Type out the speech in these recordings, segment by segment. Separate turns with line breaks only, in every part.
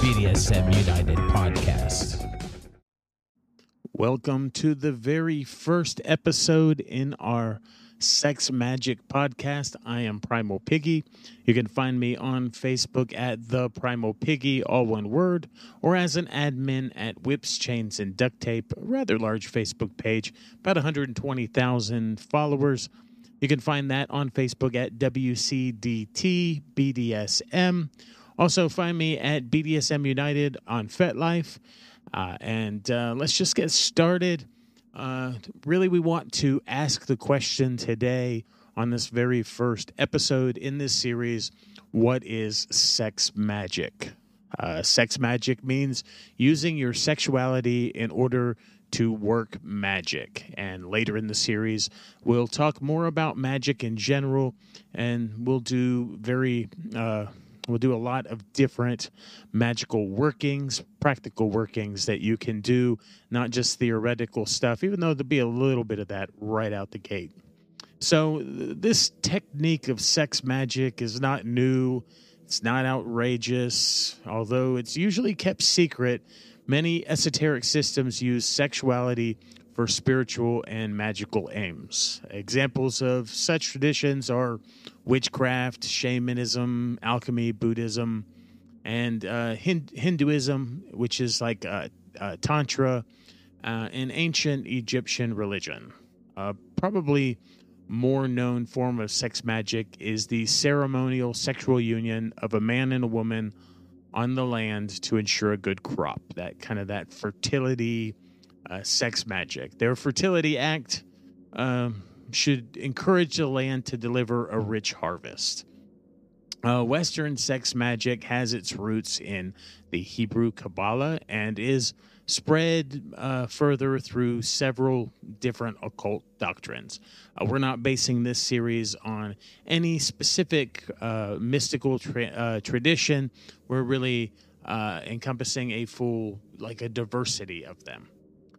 BDSM United podcast. Welcome to the very first episode in our Sex Magic podcast. I am Primal Piggy. You can find me on Facebook at The Primal Piggy, all one word, or as an admin at Whips, Chains, and Duct Tape, a rather large Facebook page, about 120,000 followers. You can find that on Facebook at WCDT BDSM. Also, find me at BDSM United on FetLife. Uh, and uh, let's just get started. Uh, really, we want to ask the question today on this very first episode in this series what is sex magic? Uh, sex magic means using your sexuality in order to work magic. And later in the series, we'll talk more about magic in general, and we'll do very uh, We'll do a lot of different magical workings, practical workings that you can do, not just theoretical stuff, even though there'll be a little bit of that right out the gate. So, this technique of sex magic is not new, it's not outrageous, although it's usually kept secret. Many esoteric systems use sexuality for spiritual and magical aims. Examples of such traditions are witchcraft, shamanism, alchemy, Buddhism, and uh, Hinduism, which is like uh, uh, Tantra, uh, and ancient Egyptian religion. Uh, probably more known form of sex magic is the ceremonial sexual union of a man and a woman on the land to ensure a good crop. That kind of that fertility uh, sex magic. Their fertility act um, should encourage the land to deliver a rich harvest. Uh, Western sex magic has its roots in the Hebrew Kabbalah and is spread uh, further through several different occult doctrines. Uh, we're not basing this series on any specific uh, mystical tra- uh, tradition. We're really uh, encompassing a full, like a diversity of them.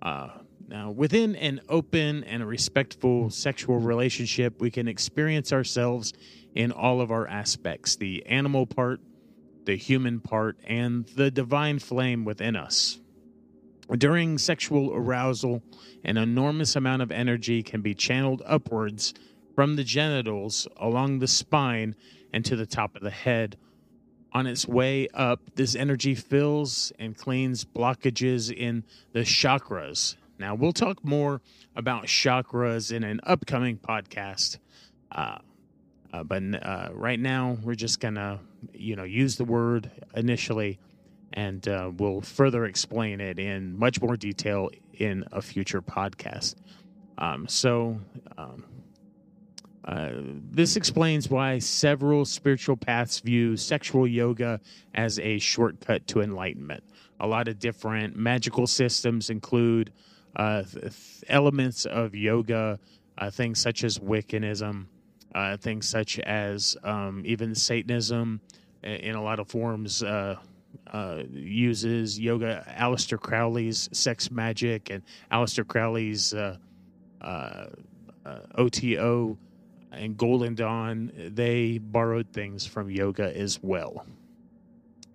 Uh, now, within an open and respectful sexual relationship, we can experience ourselves in all of our aspects the animal part, the human part, and the divine flame within us. During sexual arousal, an enormous amount of energy can be channeled upwards from the genitals along the spine and to the top of the head on its way up, this energy fills and cleans blockages in the chakras. Now, we'll talk more about chakras in an upcoming podcast. Uh, uh, but uh, right now, we're just going to, you know, use the word initially, and uh, we'll further explain it in much more detail in a future podcast. Um, so, um, uh, this explains why several spiritual paths view sexual yoga as a shortcut to enlightenment. A lot of different magical systems include uh, th- elements of yoga, uh, things such as Wiccanism, uh, things such as um, even Satanism, in a lot of forms, uh, uses yoga. Aleister Crowley's sex magic and Aleister Crowley's OTO and Golden Dawn, they borrowed things from yoga as well.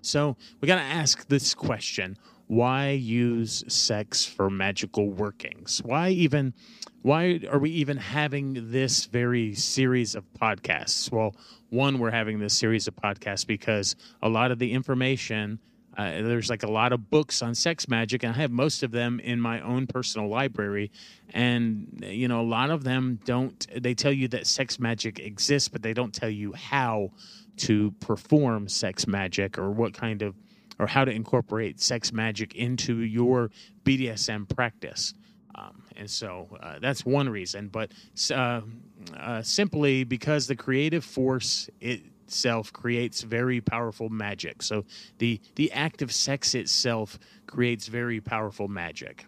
So we got to ask this question why use sex for magical workings? Why even why are we even having this very series of podcasts? Well, one, we're having this series of podcasts because a lot of the information uh, there's like a lot of books on sex magic, and I have most of them in my own personal library. And, you know, a lot of them don't, they tell you that sex magic exists, but they don't tell you how to perform sex magic or what kind of, or how to incorporate sex magic into your BDSM practice. Um, and so uh, that's one reason. But uh, uh, simply because the creative force, it itself creates very powerful magic. So the the act of sex itself creates very powerful magic.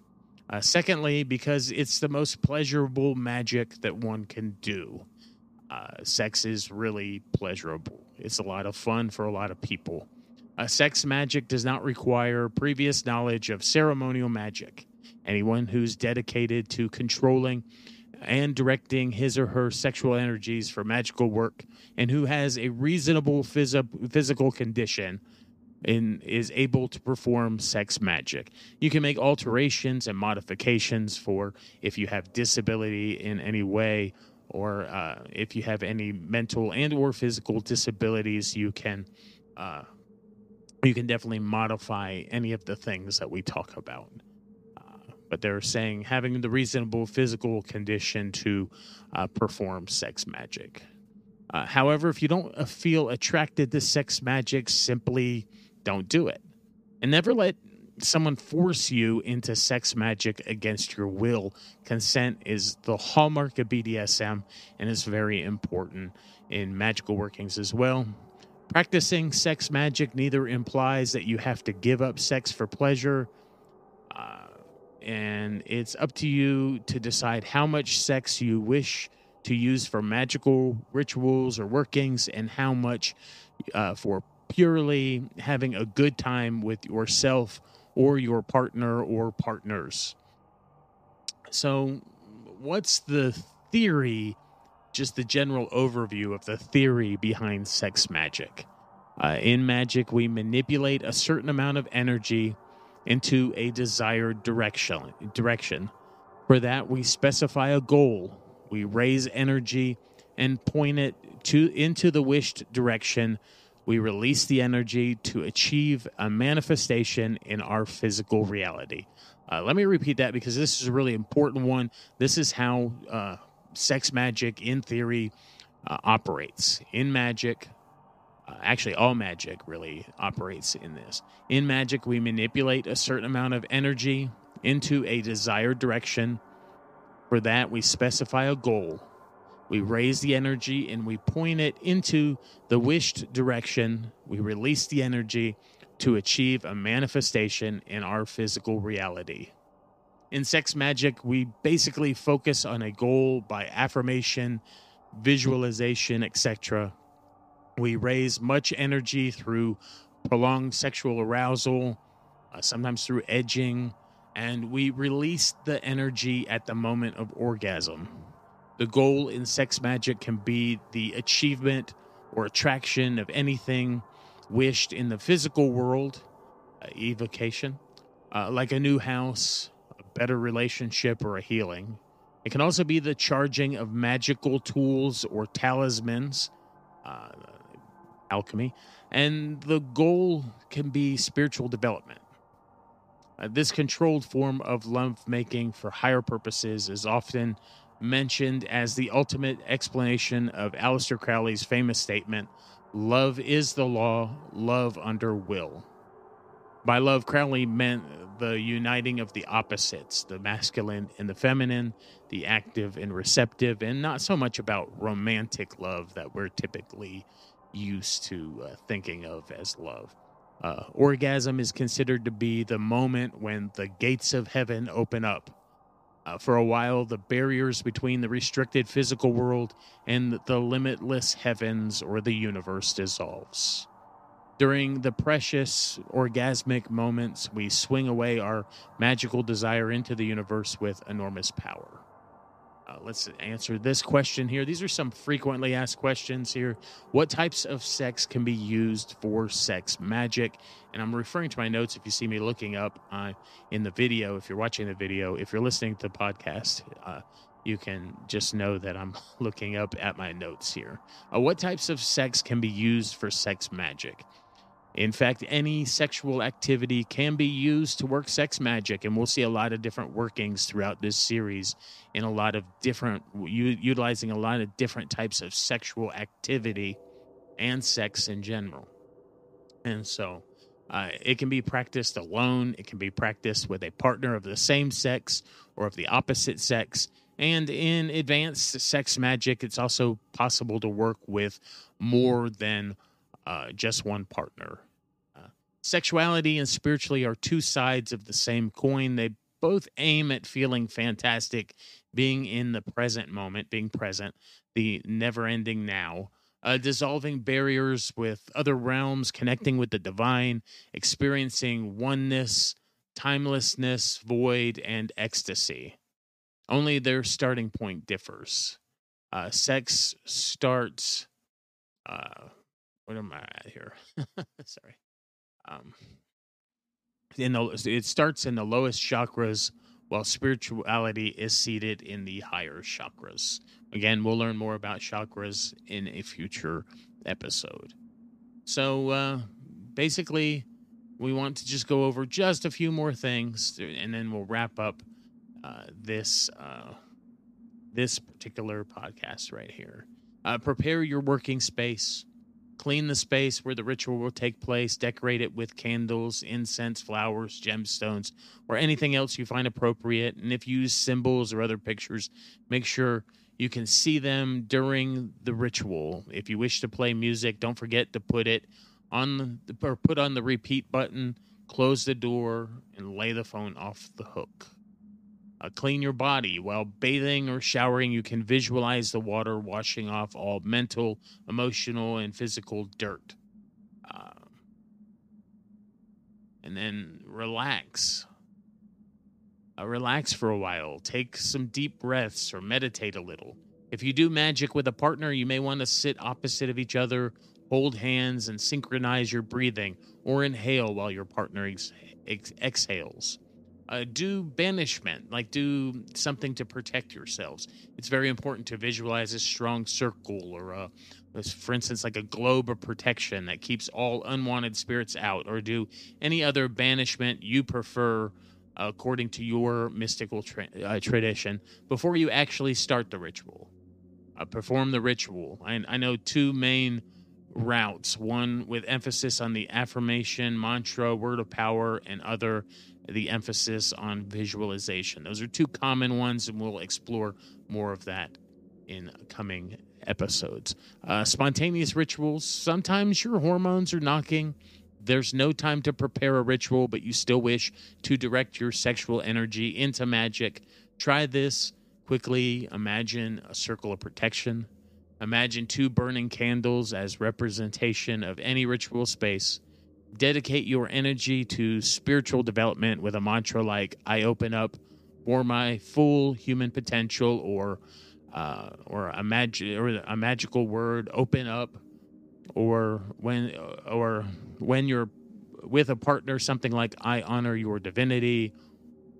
Uh, secondly, because it's the most pleasurable magic that one can do. Uh, sex is really pleasurable. It's a lot of fun for a lot of people. Uh, sex magic does not require previous knowledge of ceremonial magic. Anyone who's dedicated to controlling and directing his or her sexual energies for magical work and who has a reasonable phys- physical condition and is able to perform sex magic. You can make alterations and modifications for if you have disability in any way or uh, if you have any mental and or physical disabilities you can uh, you can definitely modify any of the things that we talk about but they're saying having the reasonable physical condition to uh, perform sex magic. Uh, however, if you don't uh, feel attracted to sex magic, simply don't do it. And never let someone force you into sex magic against your will. Consent is the hallmark of BDSM and is very important in magical workings as well. Practicing sex magic neither implies that you have to give up sex for pleasure. Uh, and it's up to you to decide how much sex you wish to use for magical rituals or workings and how much uh, for purely having a good time with yourself or your partner or partners. So, what's the theory? Just the general overview of the theory behind sex magic. Uh, in magic, we manipulate a certain amount of energy into a desired direction. Direction. For that, we specify a goal. We raise energy and point it to into the wished direction. We release the energy to achieve a manifestation in our physical reality. Uh, let me repeat that because this is a really important one. This is how uh, sex magic, in theory, uh, operates. In magic, uh, actually, all magic really operates in this. In magic, we manipulate a certain amount of energy into a desired direction. For that, we specify a goal. We raise the energy and we point it into the wished direction. We release the energy to achieve a manifestation in our physical reality. In sex magic, we basically focus on a goal by affirmation, visualization, etc. We raise much energy through prolonged sexual arousal, uh, sometimes through edging, and we release the energy at the moment of orgasm. The goal in sex magic can be the achievement or attraction of anything wished in the physical world, uh, evocation, uh, like a new house, a better relationship, or a healing. It can also be the charging of magical tools or talismans. Uh, alchemy, and the goal can be spiritual development. Uh, this controlled form of love making for higher purposes is often mentioned as the ultimate explanation of Aleister Crowley's famous statement Love is the law, love under will. By love, Crowley meant the uniting of the opposites, the masculine and the feminine, the active and receptive, and not so much about romantic love that we're typically used to uh, thinking of as love. Uh, orgasm is considered to be the moment when the gates of heaven open up. Uh, for a while, the barriers between the restricted physical world and the limitless heavens or the universe dissolves. During the precious orgasmic moments, we swing away our magical desire into the universe with enormous power. Uh, let's answer this question here. These are some frequently asked questions here. What types of sex can be used for sex magic? And I'm referring to my notes if you see me looking up uh, in the video. If you're watching the video, if you're listening to the podcast, uh, you can just know that I'm looking up at my notes here. Uh, what types of sex can be used for sex magic? In fact, any sexual activity can be used to work sex magic, and we'll see a lot of different workings throughout this series in a lot of different, utilizing a lot of different types of sexual activity and sex in general. And so uh, it can be practiced alone, it can be practiced with a partner of the same sex or of the opposite sex. And in advanced sex magic, it's also possible to work with more than uh, just one partner. Sexuality and spiritually are two sides of the same coin. They both aim at feeling fantastic, being in the present moment, being present, the never ending now. Uh, dissolving barriers with other realms, connecting with the divine, experiencing oneness, timelessness, void, and ecstasy. Only their starting point differs. Uh, sex starts. Uh, what am I at here? Sorry. Um, in the, it starts in the lowest chakras, while spirituality is seated in the higher chakras. Again, we'll learn more about chakras in a future episode. So, uh, basically, we want to just go over just a few more things, and then we'll wrap up uh, this uh, this particular podcast right here. Uh, prepare your working space. Clean the space where the ritual will take place. Decorate it with candles, incense, flowers, gemstones, or anything else you find appropriate. And if you use symbols or other pictures, make sure you can see them during the ritual. If you wish to play music, don't forget to put it on the, or put on the repeat button, close the door, and lay the phone off the hook. Uh, clean your body. While bathing or showering, you can visualize the water washing off all mental, emotional, and physical dirt. Uh, and then relax. Uh, relax for a while. Take some deep breaths or meditate a little. If you do magic with a partner, you may want to sit opposite of each other, hold hands, and synchronize your breathing or inhale while your partner ex- ex- exhales uh, do banishment, like do something to protect yourselves. It's very important to visualize a strong circle or, a, for instance, like a globe of protection that keeps all unwanted spirits out, or do any other banishment you prefer according to your mystical tra- uh, tradition before you actually start the ritual. Uh, perform the ritual. I, I know two main routes one with emphasis on the affirmation, mantra, word of power, and other the emphasis on visualization. Those are two common ones, and we'll explore more of that in coming episodes. Uh, spontaneous rituals. Sometimes your hormones are knocking. There's no time to prepare a ritual, but you still wish to direct your sexual energy into magic. Try this quickly. Imagine a circle of protection. Imagine two burning candles as representation of any ritual space. Dedicate your energy to spiritual development with a mantra like "I open up for my full human potential," or uh, or a magic or a magical word "open up," or when or when you're with a partner, something like "I honor your divinity,"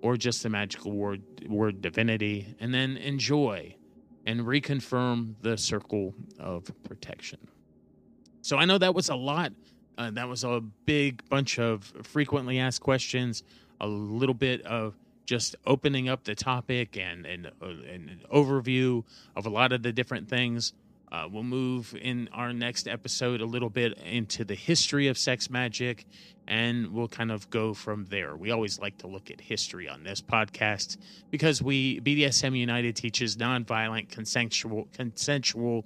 or just the magical word word divinity, and then enjoy and reconfirm the circle of protection. So I know that was a lot uh, that was a big bunch of frequently asked questions, a little bit of just opening up the topic and, and, uh, and an overview of a lot of the different things. Uh, we'll move in our next episode a little bit into the history of sex magic, and we'll kind of go from there. We always like to look at history on this podcast because we BDSM United teaches nonviolent, consensual, consensual,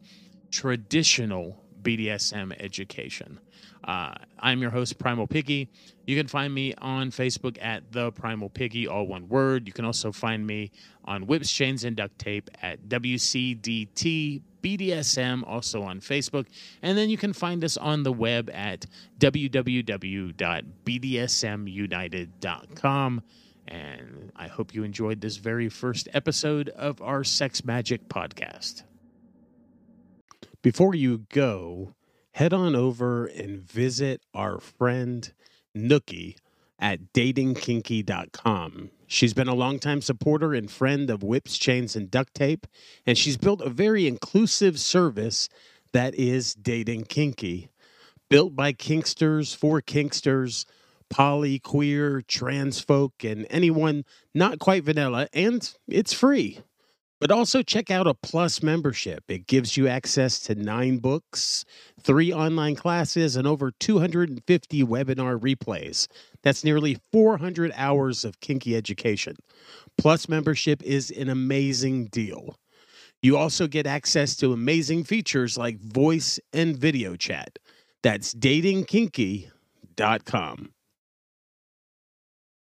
traditional BDSM education. Uh, I'm your host, Primal Piggy. You can find me on Facebook at The Primal Piggy, all one word. You can also find me on Whips, Chains, and Duct Tape at WCDT BDSM, also on Facebook. And then you can find us on the web at www.bdsmunited.com. And I hope you enjoyed this very first episode of our Sex Magic podcast. Before you go, head on over and visit our friend Nookie at datingkinky.com. She's been a longtime supporter and friend of Whips, Chains, and Duct Tape, and she's built a very inclusive service that is Dating Kinky. Built by Kinksters for Kinksters, poly, queer, trans folk, and anyone not quite vanilla, and it's free. But also check out a Plus membership. It gives you access to nine books, three online classes, and over 250 webinar replays. That's nearly 400 hours of kinky education. Plus, membership is an amazing deal. You also get access to amazing features like voice and video chat. That's datingkinky.com.